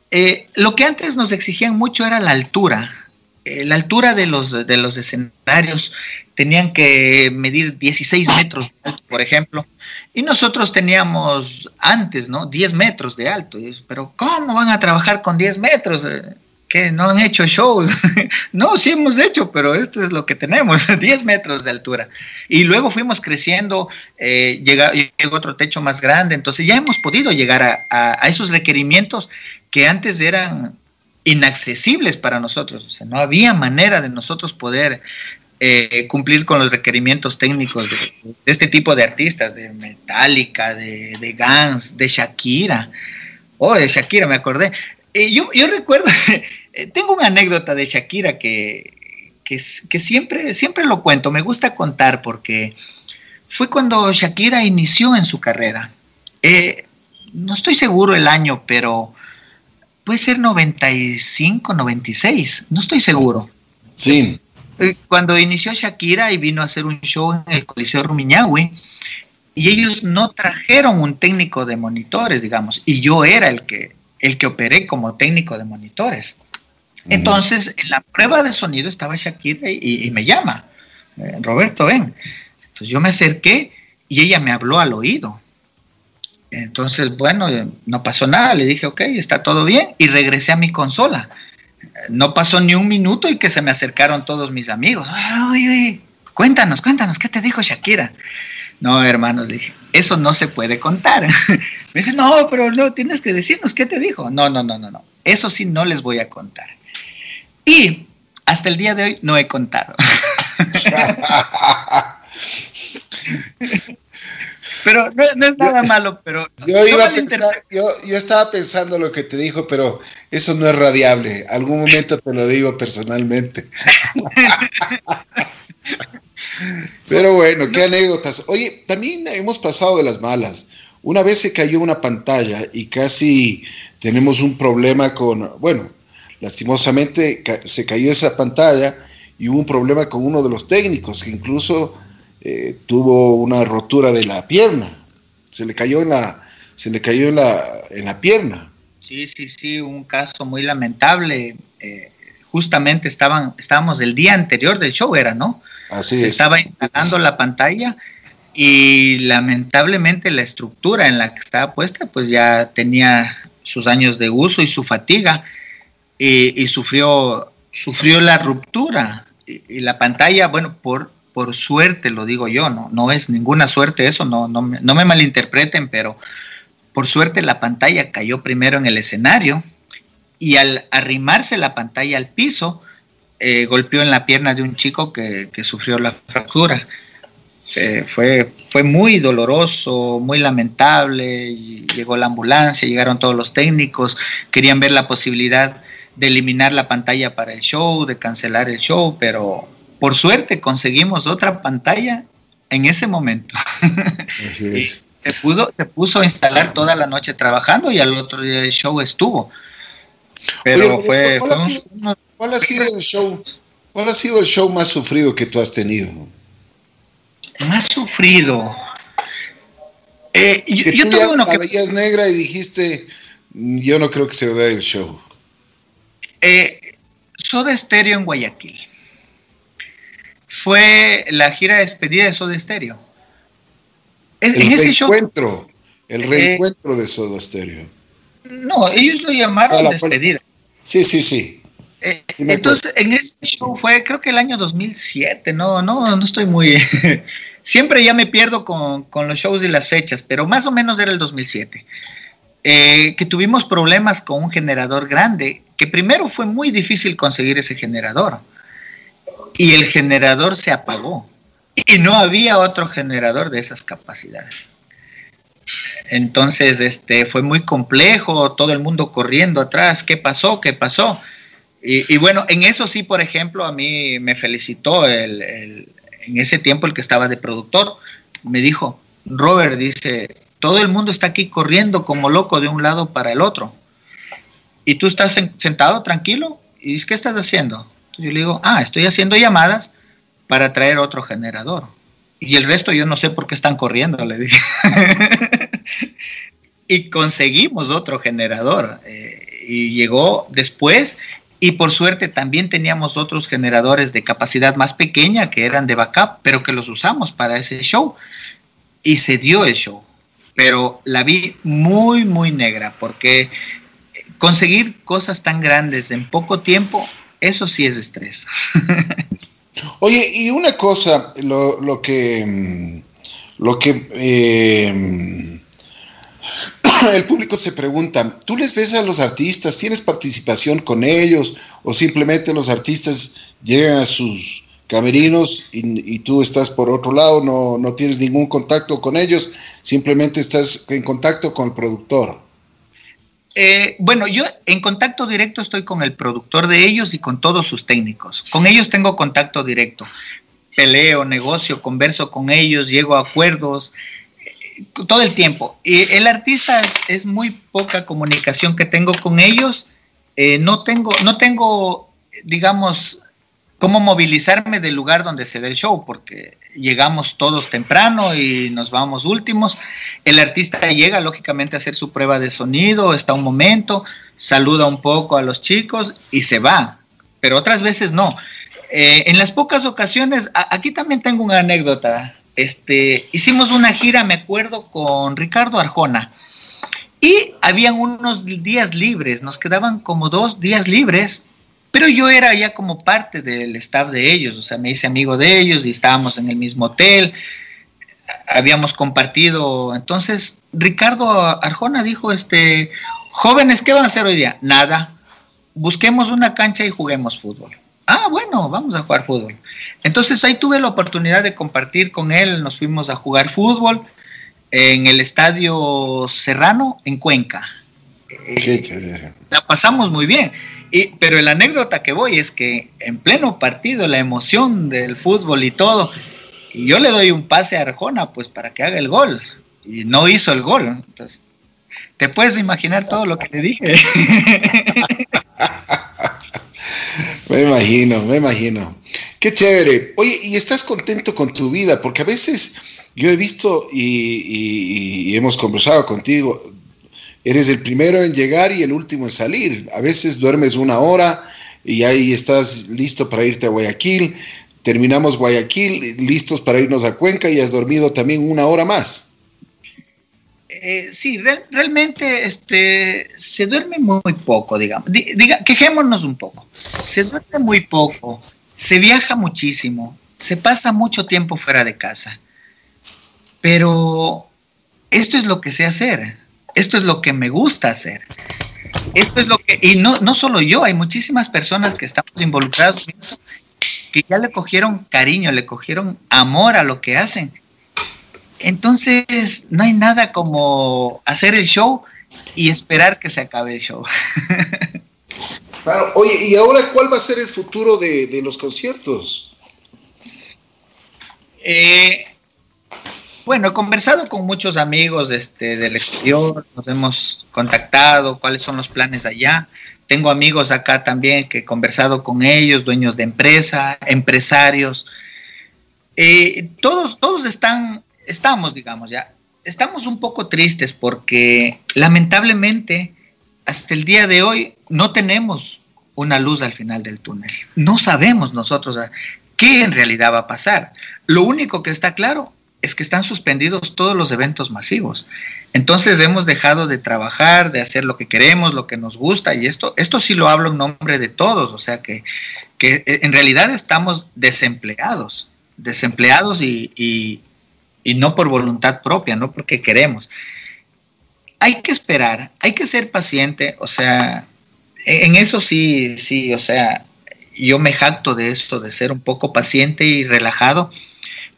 Eh, lo que antes nos exigían mucho era la altura. Eh, la altura de los, de los escenarios tenían que medir 16 metros, por ejemplo, y nosotros teníamos antes, ¿no? 10 metros de alto. Pero ¿cómo van a trabajar con 10 metros? Eh, que no han hecho shows. no, sí hemos hecho, pero esto es lo que tenemos, 10 metros de altura. Y luego fuimos creciendo, eh, llegó otro techo más grande, entonces ya hemos podido llegar a esos requerimientos que antes eran inaccesibles para nosotros. O sea, no había manera de nosotros poder eh, cumplir con los requerimientos técnicos de, este tipo de artistas, de Metallica, de, de de Shakira. Oh, de Shakira, me acordé. Eh, yo, yo, recuerdo, tengo una anécdota de Shakira que, que, siempre, siempre lo cuento, me gusta contar porque fue cuando Shakira inició en su carrera. Eh, no estoy seguro el año, pero puede ser 95, 96, no estoy seguro. Sí. Eh, cuando inició Shakira y vino a hacer un show en el Coliseo Rumiñahui, y ellos no trajeron un técnico de monitores, digamos, y yo era el que, el que operé como técnico de monitores. Entonces, en la prueba de sonido estaba Shakira y, me llama, eh, Roberto, ven. Entonces yo me acerqué y ella me habló al oído. Entonces, bueno, no pasó nada, le dije, ok, está todo bien, y regresé a mi consola. No pasó ni un minuto y que se me acercaron todos mis amigos. Ay, cuéntanos, cuéntanos, ¿qué te dijo Shakira? No, hermanos, le dije, eso no se puede contar. me dice, no, pero no, tienes que decirnos qué te dijo. No, no, no, no, no. Eso sí no les voy a contar. Y hasta el día de hoy no he contado. Pero no, es nada malo, pero... Yo, iba a pensar, yo, yo, estaba pensando lo que te dijo, pero eso no es radiable. Algún momento te lo digo personalmente. pero bueno, qué anécdotas. Oye, también hemos pasado de las malas. Una vez se cayó una pantalla y casi tenemos un problema con, bueno, lastimosamente se cayó esa pantalla y hubo un problema con uno de los técnicos que incluso eh, tuvo una rotura de la pierna. Se le cayó en la, se le cayó en la, en la pierna. Sí, sí, sí, un caso muy lamentable. Eh, justamente estaban, estábamos el día anterior del show, era, ¿no? Así se estaba instalando la pantalla y lamentablemente la estructura en la que estaba puesta, pues ya tenía sus años de uso y su fatiga y, sufrió, sufrió la ruptura. y la pantalla, bueno, por por suerte lo digo yo, no, no es ninguna suerte eso, no, no, no me malinterpreten, pero por suerte la pantalla cayó primero en el escenario y al arrimarse la pantalla al piso, eh, golpeó en la pierna de un chico que, sufrió la fractura. Eh, fue, fue muy doloroso, muy lamentable. Llegó la ambulancia, llegaron todos los técnicos, querían ver la posibilidad de eliminar la pantalla para el show, de cancelar el show, pero por suerte conseguimos otra pantalla en ese momento. Así se, puso, se puso a instalar toda la noche trabajando y al otro día el show estuvo. Pero fue... ¿cuál, ha sido, el show? ¿Cuál ha sido el show más sufrido que tú has tenido? Más sufrido. Eh, yo, que tuve uno que... veías negra y dijiste, yo no creo que se vea el show. Eh, Soda Stereo en Guayaquil. Fue la gira de despedida de Soda Stereo. el reencuentro, el eh, reencuentro de Soda Stereo. No, ellos lo llamaron despedida. Sí, sí, sí. Eh, entonces, en ese show fue, creo que el año 2007, no, no, no estoy muy... Siempre ya me pierdo con, con, los shows y las fechas, pero más o menos era el 2007. Eh, que tuvimos problemas con un generador grande, que primero fue muy difícil conseguir ese generador. Y el generador se apagó. Y no había otro generador de esas capacidades. Entonces, este, fue muy complejo, todo el mundo corriendo atrás, ¿qué pasó? ¿Qué pasó? Y, bueno, en eso sí, por ejemplo, a mí me felicitó el, en ese tiempo el que estaba de productor, me dijo, Robert dice, todo el mundo está aquí corriendo como loco de un lado para el otro. Y tú estás sentado tranquilo y dices, ¿qué estás haciendo? Yo le digo, ah, estoy haciendo llamadas para traer otro generador. Y el resto yo no sé por qué están corriendo, le dije. y conseguimos otro generador. Eh, y llegó después y por suerte también teníamos otros generadores de capacidad más pequeña que eran de backup, pero que los usamos para ese show. Y se dio el show. Pero la vi muy, muy negra, porque conseguir cosas tan grandes en poco tiempo, eso sí es estrés. Oye, y una cosa, lo, que, mm, lo que eh, el público se pregunta, ¿tú les ves a los artistas? ¿Tienes participación con ellos? ¿O simplemente los artistas llegan a sus camerinos y, tú estás por otro lado, no, no, tienes ningún contacto con ellos, simplemente estás en contacto con el productor? Eh, bueno, yo en contacto directo estoy con el productor de ellos y con todos sus técnicos. Con ellos tengo contacto directo. Peleo, negocio, converso con ellos, llego a acuerdos, todo el tiempo. Y el artista es, muy poca comunicación que tengo con ellos. Eh, no tengo, no tengo, digamos, cómo movilizarme del lugar donde se da el show, porque llegamos todos temprano y nos vamos últimos. El artista llega, lógicamente, a hacer su prueba de sonido, está un momento, saluda un poco a los chicos y se va. Pero otras veces no. Eh, en las pocas ocasiones, aquí también tengo una anécdota este, hicimos una gira, me acuerdo, con Ricardo Arjona. Y habían unos días libres, nos quedaban como dos días libres, pero yo era ya como parte del staff de ellos, o sea, me hice amigo de ellos y estábamos en el mismo hotel, habíamos compartido. Entonces, Ricardo Arjona dijo, este, jóvenes, ¿qué van a hacer hoy día? Nada, busquemos una cancha y juguemos fútbol. Ah, bueno, vamos a jugar fútbol. Entonces ahí tuve la oportunidad de compartir con él, nos fuimos a jugar fútbol en el Estadio Serrano en Cuenca. Eh, la pasamos muy bien. Y, pero la anécdota que voy es que en pleno partido, la emoción del fútbol y todo, y yo le doy un pase a Arjona pues para que haga el gol. Y no hizo el gol. Entonces, te puedes imaginar todo lo que le dije. Me imagino, me imagino. Qué chévere. Oye, ¿y estás contento con tu vida? Porque a veces yo he visto y, hemos conversado contigo, eres el primero en llegar y el último en salir. A veces duermes una hora y ahí estás listo para irte a Guayaquil. Terminamos Guayaquil, listos para irnos a Cuenca y has dormido también una hora más. Eh, sí, realmente este, se duerme muy poco, digamos. Diga, quejémonos un poco. Se duerme muy poco, se viaja muchísimo, se pasa mucho tiempo fuera de casa. Pero esto es lo que sé hacer, esto es lo que me gusta hacer. Esto es lo que, y no, no solo yo, hay muchísimas personas que estamos involucradas en esto que ya le cogieron cariño, le cogieron amor a lo que hacen entonces, no hay nada como hacer el show y esperar que se acabe el show. Claro, oye, ¿y ahora cuál va a ser el futuro de, los conciertos? Eh, bueno, he conversado con muchos amigos este, del exterior, nos hemos contactado, cuáles son los planes allá. Tengo amigos acá también que he conversado con ellos, dueños de empresa, empresarios. Eh, todos, todos están, estamos, digamos, ya, estamos un poco tristes porque lamentablemente hasta el día de hoy no tenemos una luz al final del túnel. No sabemos nosotros qué en realidad va a pasar. Lo único que está claro es que están suspendidos todos los eventos masivos. Entonces hemos dejado de trabajar, de hacer lo que queremos, lo que nos gusta, y esto, esto sí lo hablo en nombre de todos, o sea que, que en realidad estamos desempleados, desempleados y, y, no por voluntad propia, no porque queremos. Hay que esperar, hay que ser paciente, o sea, en eso sí, sí, o sea, yo me jacto de esto, de ser un poco paciente y relajado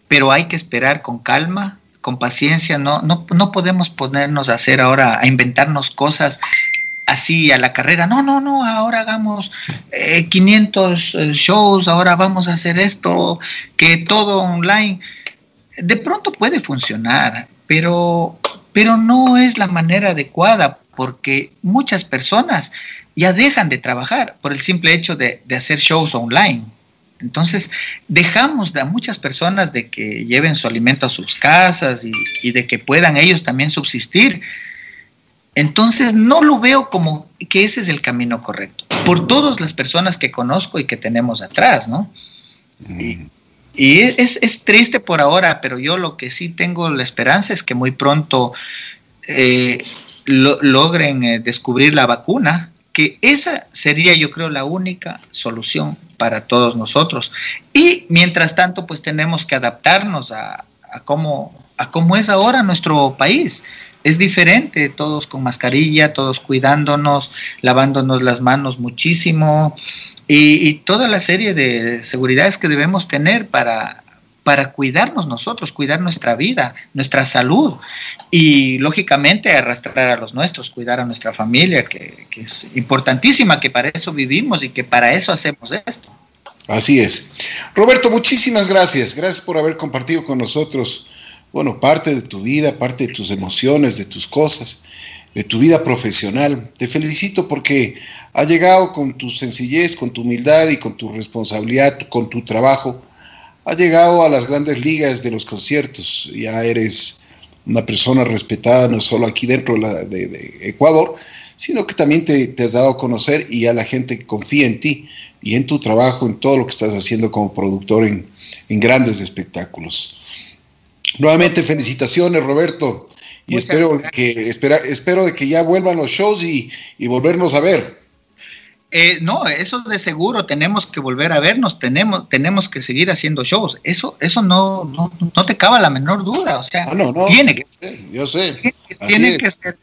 pero hay que esperar con calma, con paciencia, no, no, no podemos ponernos a hacer ahora, a inventarnos cosas así a la carrera. No, no, no, ahora hagamos 500 eh, eh, shows, ahora vamos a hacer esto, que todo online. De pronto puede funcionar, pero, pero no es la manera adecuada porque muchas personas ya dejan de trabajar por el simple hecho de hacer shows online. Entonces, dejamos a muchas personas de que lleven su alimento a sus casas y, de que puedan ellos también subsistir. Entonces, no lo veo como que ese es el camino correcto, por todas las personas que conozco y que tenemos atrás, ¿no? Mm. Y, es, triste por ahora, pero yo lo que sí tengo la esperanza es que muy pronto eh, logren eh, descubrir la vacuna que esa sería yo creo la única solución para todos nosotros. Y mientras tanto, pues tenemos que adaptarnos a, cómo, a cómo es ahora nuestro país. Es diferente, todos con mascarilla, todos cuidándonos, lavándonos las manos muchísimo y, y toda la serie de seguridades que debemos tener para, para cuidarnos nosotros, cuidar nuestra vida, nuestra salud y lógicamente arrastrar a los nuestros, cuidar a nuestra familia, que, es importantísima, que para eso vivimos y que para eso hacemos esto. Así es. Roberto, muchísimas gracias. Gracias por haber compartido con nosotros, bueno, parte de tu vida, parte de tus emociones, de tus cosas, de tu vida profesional. Te felicito porque ha llegado con tu sencillez, con tu humildad y con tu responsabilidad, con tu trabajo has llegado a las grandes ligas de los conciertos, ya eres una persona respetada no solo aquí dentro de, Ecuador, sino que también te, has dado a conocer y a la gente que confía en ti y en tu trabajo, en todo lo que estás haciendo como productor en, grandes espectáculos. Nuevamente felicitaciones Roberto y espero que, espera, espero de que ya vuelvan los shows y, y volvernos a ver. Eh, no, eso de seguro tenemos que volver a vernos, tenemos, tenemos que seguir haciendo shows. Eso, eso no, no, te cabe la menor duda. O sea, ah, tiene que yo sé. Tiene, que ser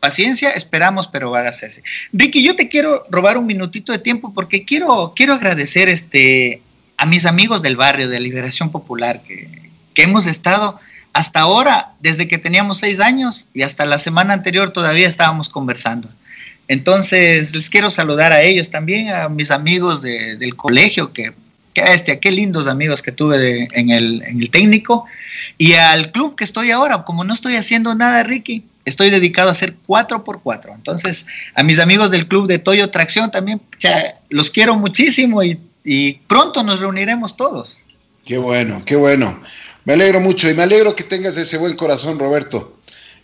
paciencia, esperamos, pero va a hacerse. Ricky, yo te quiero robar un minutito de tiempo porque quiero, quiero agradecer este, a mis amigos del barrio de Liberación Popular que, que hemos estado hasta ahora, desde que teníamos seis años y hasta la semana anterior todavía estábamos conversando. Entonces, les quiero saludar a ellos también, a mis amigos del colegio, que, que este, qué lindos amigos que tuve en, el, técnico, y al club que estoy ahora, como no estoy haciendo nada, Ricky, estoy dedicado a hacer 4x4. Entonces, a mis amigos del club de Toyo Tracción también, los quiero muchísimo y, y pronto nos reuniremos todos. Qué bueno, qué bueno. Me alegro mucho y me alegro que tengas ese buen corazón, Roberto,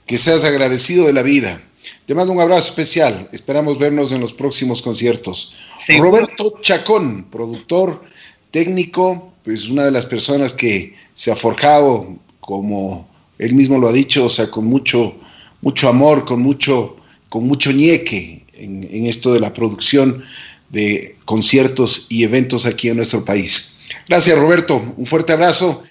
que seas agradecido de la vida te mando un abrazo especial. Esperamos vernos en los próximos conciertos. Roberto Chacón, productor, técnico, pues una de las personas que se ha forjado, como él mismo lo ha dicho, o sea, con mucho, mucho amor, con mucho, con mucho ñeque en, en esto de la producción de conciertos y eventos aquí en nuestro país. Gracias, Roberto. Un fuerte abrazo.